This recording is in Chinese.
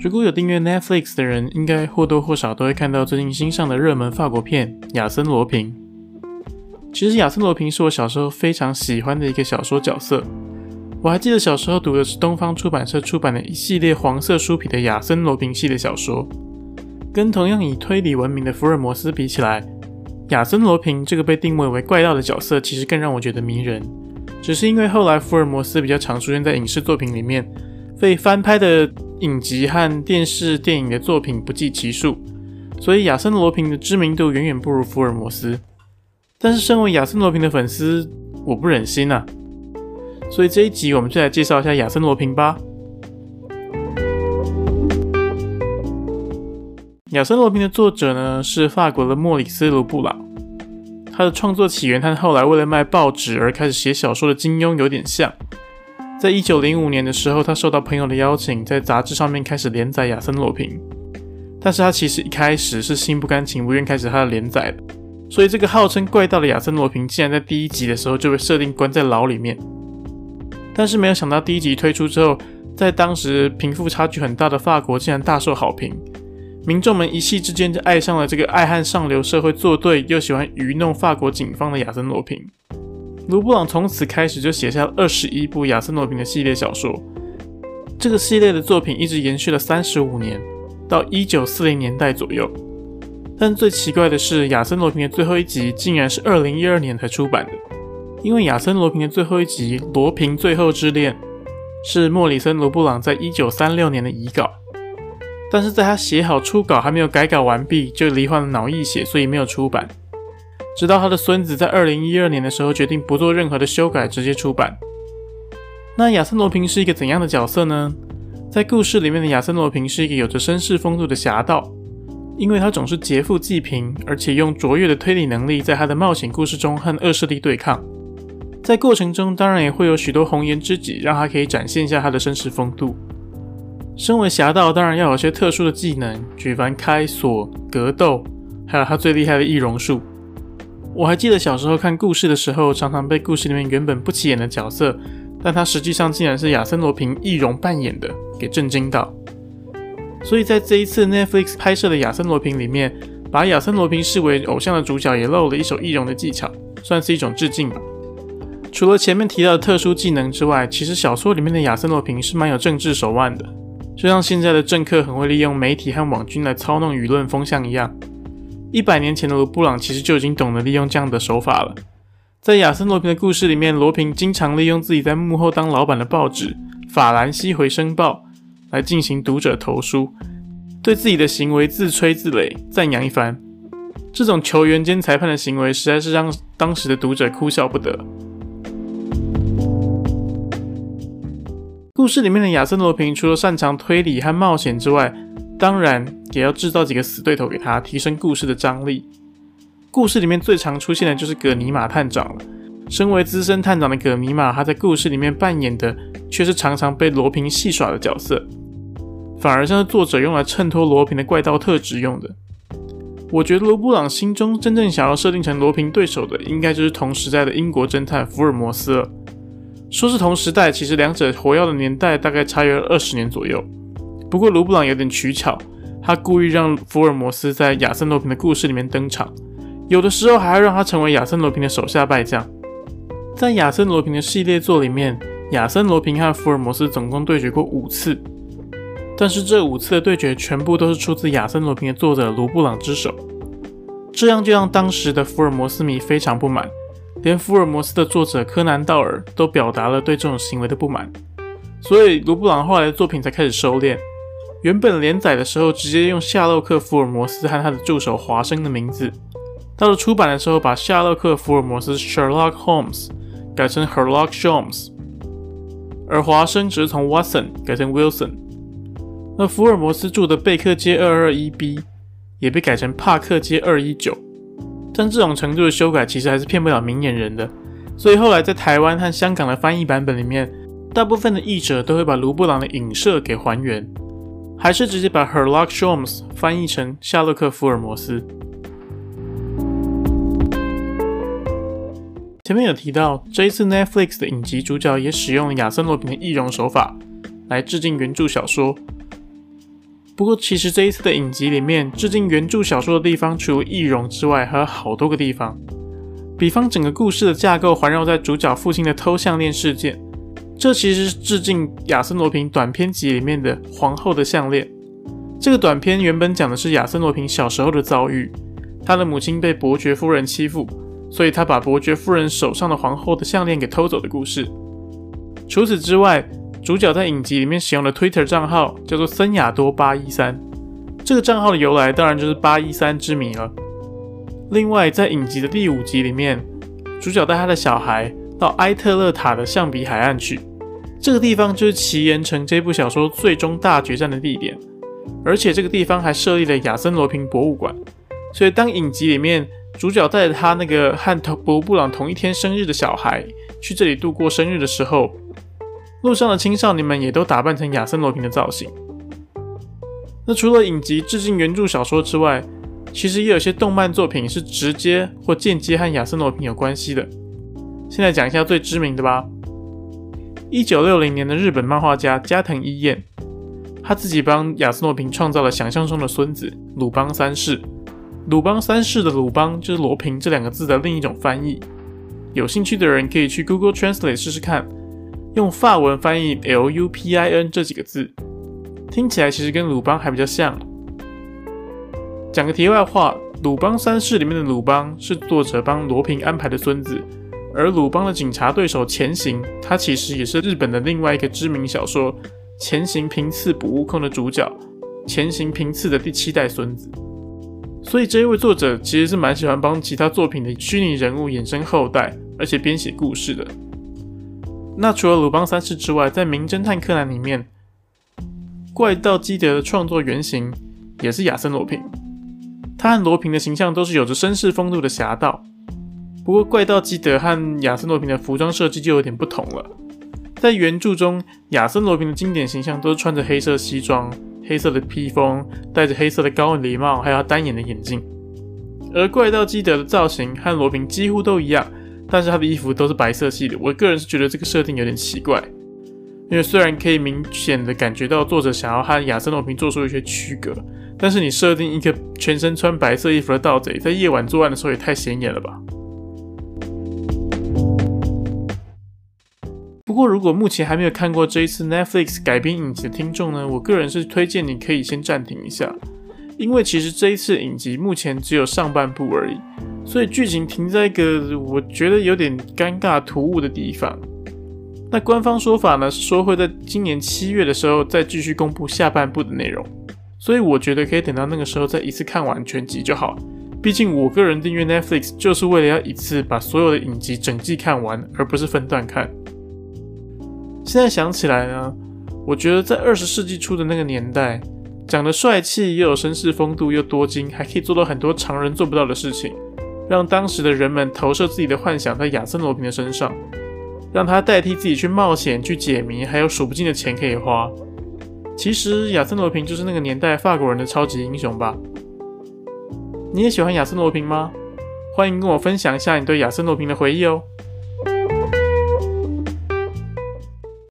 如果有订阅 Netflix 的人，应该或多或少都会看到最近新上的热门法国片《亚森罗平》。其实亚森罗平是我小时候非常喜欢的一个小说角色。我还记得小时候读的是东方出版社出版的一系列黄色书皮的亚森罗平系列小说。跟同样以推理闻名的福尔摩斯比起来，亚森罗平这个被定位为怪盗的角色，其实更让我觉得迷人。只是因为后来福尔摩斯比较常出现在影视作品里面，被翻拍的。影集和电视电影的作品不计其数，所以亚森罗平的知名度远远不如福尔摩斯。但是身为亚森罗平的粉丝，我不忍心啊！所以这一集我们就来介绍一下亚森罗平吧。亚森罗平的作者呢，是法国的莫里斯·卢布朗，他的创作起源和后来为了卖报纸而开始写小说的金庸有点像。在一九零五年的时候，他受到朋友的邀请，在杂志上面开始连载《亚森罗平》。但是他其实一开始是心不甘情不愿开始他的连载的，所以这个号称怪盗的亚森罗平，竟然在第一集的时候就被设定关在牢里面。但是没有想到第一集推出之后，在当时贫富差距很大的法国，竟然大受好评，民众们一夕之间就爱上了这个爱和上流社会作对，又喜欢愚弄法国警方的亚森罗平。卢布朗从此开始就写下了二十一部亚森罗平的系列小说，这个系列的作品一直延续了三十五年，到一九四零年代左右。但最奇怪的是，亚森罗平的最后一集竟然是二零一二年才出版的，因为亚森罗平的最后一集《罗平最后之恋》是莫里森·卢布朗在一九三六年的遗稿，但是在他写好初稿还没有改稿完毕，就罹患了脑溢血，所以没有出版。直到他的孙子在二零一二年的时候决定不做任何的修改，直接出版。那亚森罗平是一个怎样的角色呢？在故事里面的亚森罗平是一个有着绅士风度的侠盗，因为他总是劫富济贫，而且用卓越的推理能力在他的冒险故事中和恶势力对抗。在过程中，当然也会有许多红颜知己，让他可以展现一下他的绅士风度。身为侠盗，当然要有些特殊的技能，举凡开锁、格斗，还有他最厉害的易容术。我还记得小时候看故事的时候，常常被故事里面原本不起眼的角色，但他实际上竟然是亚森罗平易容扮演的，给震惊到。所以在这一次 Netflix 拍摄的亚森罗平里面，把亚森罗平视为偶像的主角，也露了一手易容的技巧，算是一种致敬吧。除了前面提到的特殊技能之外，其实小说里面的亚森罗平是蛮有政治手腕的，就像现在的政客很会利用媒体和网军来操弄舆论风向一样。一百年前的罗布朗其实就已经懂得利用这样的手法了。在亚森罗平的故事里面，罗平经常利用自己在幕后当老板的报纸《法兰西回声报》来进行读者投书，对自己的行为自吹自擂，赞扬一番。这种球员兼裁判的行为，实在是让当时的读者哭笑不得。故事里面的亚森罗平除了擅长推理和冒险之外，当然，也要制造几个死对头给他，提升故事的张力。故事里面最常出现的就是葛尼玛探长了。身为资深探长的葛尼玛，他在故事里面扮演的却是常常被罗平戏耍的角色，反而像是作者用来衬托罗平的怪盗特质用的。我觉得罗布朗心中真正想要设定成罗平对手的，应该就是同时代的英国侦探福尔摩斯了。说是同时代，其实两者活跃的年代大概差约二十年左右。不过卢布朗有点取巧，他故意让福尔摩斯在亚森罗平的故事里面登场，有的时候还要让他成为亚森罗平的手下败将。在亚森罗平的系列作里面，亚森罗平和福尔摩斯总共对决过五次，但是这五次的对决全部都是出自亚森罗平的作者卢布朗之手，这样就让当时的福尔摩斯迷非常不满，连福尔摩斯的作者柯南道尔都表达了对这种行为的不满，所以卢布朗后来的作品才开始收敛。原本连载的时候，直接用夏洛克·福尔摩斯和他的助手华生的名字。到了出版的时候，把夏洛克·福尔摩斯 （Sherlock Holmes） 改成 Herlock Sholmes，而华生只是从 Watson 改成 Wilson。那福尔摩斯住的贝克街二二一 B 也被改成帕克街二一九。但这种程度的修改，其实还是骗不了明眼人的。所以后来在台湾和香港的翻译版本里面，大部分的译者都会把卢布朗的影射给还原。还是直接把 Herlock Sholmes 翻译成夏洛克·福尔摩斯。前面有提到，这一次 Netflix 的影集主角也使用了亚森罗苹的易容手法来致敬原著小说。不过，其实这一次的影集里面致敬原著小说的地方，除易容之外，还有好多个地方。比方，整个故事的架构环绕在主角父亲的偷项链事件，这其实是致敬亚森罗平短篇集里面的皇后的项链。这个短篇原本讲的是亚森罗平小时候的遭遇，他的母亲被伯爵夫人欺负，所以他把伯爵夫人手上的皇后的项链给偷走的故事。除此之外，主角在影集里面使用的 Twitter 账号叫做森雅多八一三，这个账号的由来当然就是八一三之谜了。另外，在影集的第五集里面，主角带他的小孩到埃特勒塔的象鼻海岸去，这个地方就是奇岩城这部小说最终大决战的地点，而且这个地方还设立了亚森罗平博物馆。所以，当影集里面主角带着他那个和伯布朗同一天生日的小孩去这里度过生日的时候，路上的青少年们也都打扮成亚森罗平的造型。那除了影集致敬原著小说之外，其实也有些动漫作品是直接或间接和亚森罗平有关系的。现在讲一下最知名的吧。一九六零年的日本漫画家加藤一彦，他自己帮亚斯诺平创造了想象中的孙子鲁邦三世。鲁邦三世的鲁邦就是罗平这两个字的另一种翻译。有兴趣的人可以去 Google Translate 试试看，用法文翻译 L U P I N 这几个字，听起来其实跟鲁邦还比较像。讲个题外话，《鲁邦三世》里面的鲁邦是作者帮罗平安排的孙子，而鲁邦的警察对手前行，他其实也是日本的另外一个知名小说《前行平次补物控》的主角，前行平次的第七代孙子。所以这一位作者其实是蛮喜欢帮其他作品的虚拟人物衍生后代，而且编写故事的。那除了《鲁邦三世》之外，在《名侦探柯南》里面，怪盗基德的创作原型也是亚森罗平。他和罗平的形象都是有着绅士风度的侠盗，不过怪盗基德和亚森罗平的服装设计就有点不同了。在原著中，亚森罗平的经典形象都是穿着黑色西装、黑色的披风，戴着黑色的高礼帽，还有他单眼的眼镜。而怪盗基德的造型和罗平几乎都一样，但是他的衣服都是白色系的。我个人是觉得这个设定有点奇怪，因为虽然可以明显的感觉到作者想要和亚森罗平做出一些区隔。但是你设定一个全身穿白色衣服的盗贼，在夜晚作案的时候也太显眼了吧？不过，如果目前还没有看过这一次 Netflix 改编影集的听众呢，我个人是推荐你可以先暂停一下，因为其实这一次影集目前只有上半部而已，所以剧情停在一个我觉得有点尴尬突兀的地方。那官方说法呢是说会在今年七月的时候再继续公布下半部的内容。所以我觉得可以等到那个时候再一次看完全集就好。毕竟我个人订阅 Netflix 就是为了要一次把所有的影集整季看完，而不是分段看。现在想起来呢，我觉得在二十世纪初的那个年代，长得帅气又有绅士风度又多金，还可以做到很多常人做不到的事情，让当时的人们投射自己的幻想在亚森罗平的身上，让他代替自己去冒险去解谜，还有数不尽的钱可以花。其实亚森罗平就是那个年代法国人的超级英雄吧？你也喜欢亚森罗平吗？欢迎跟我分享一下你对亚森罗平的回忆哦。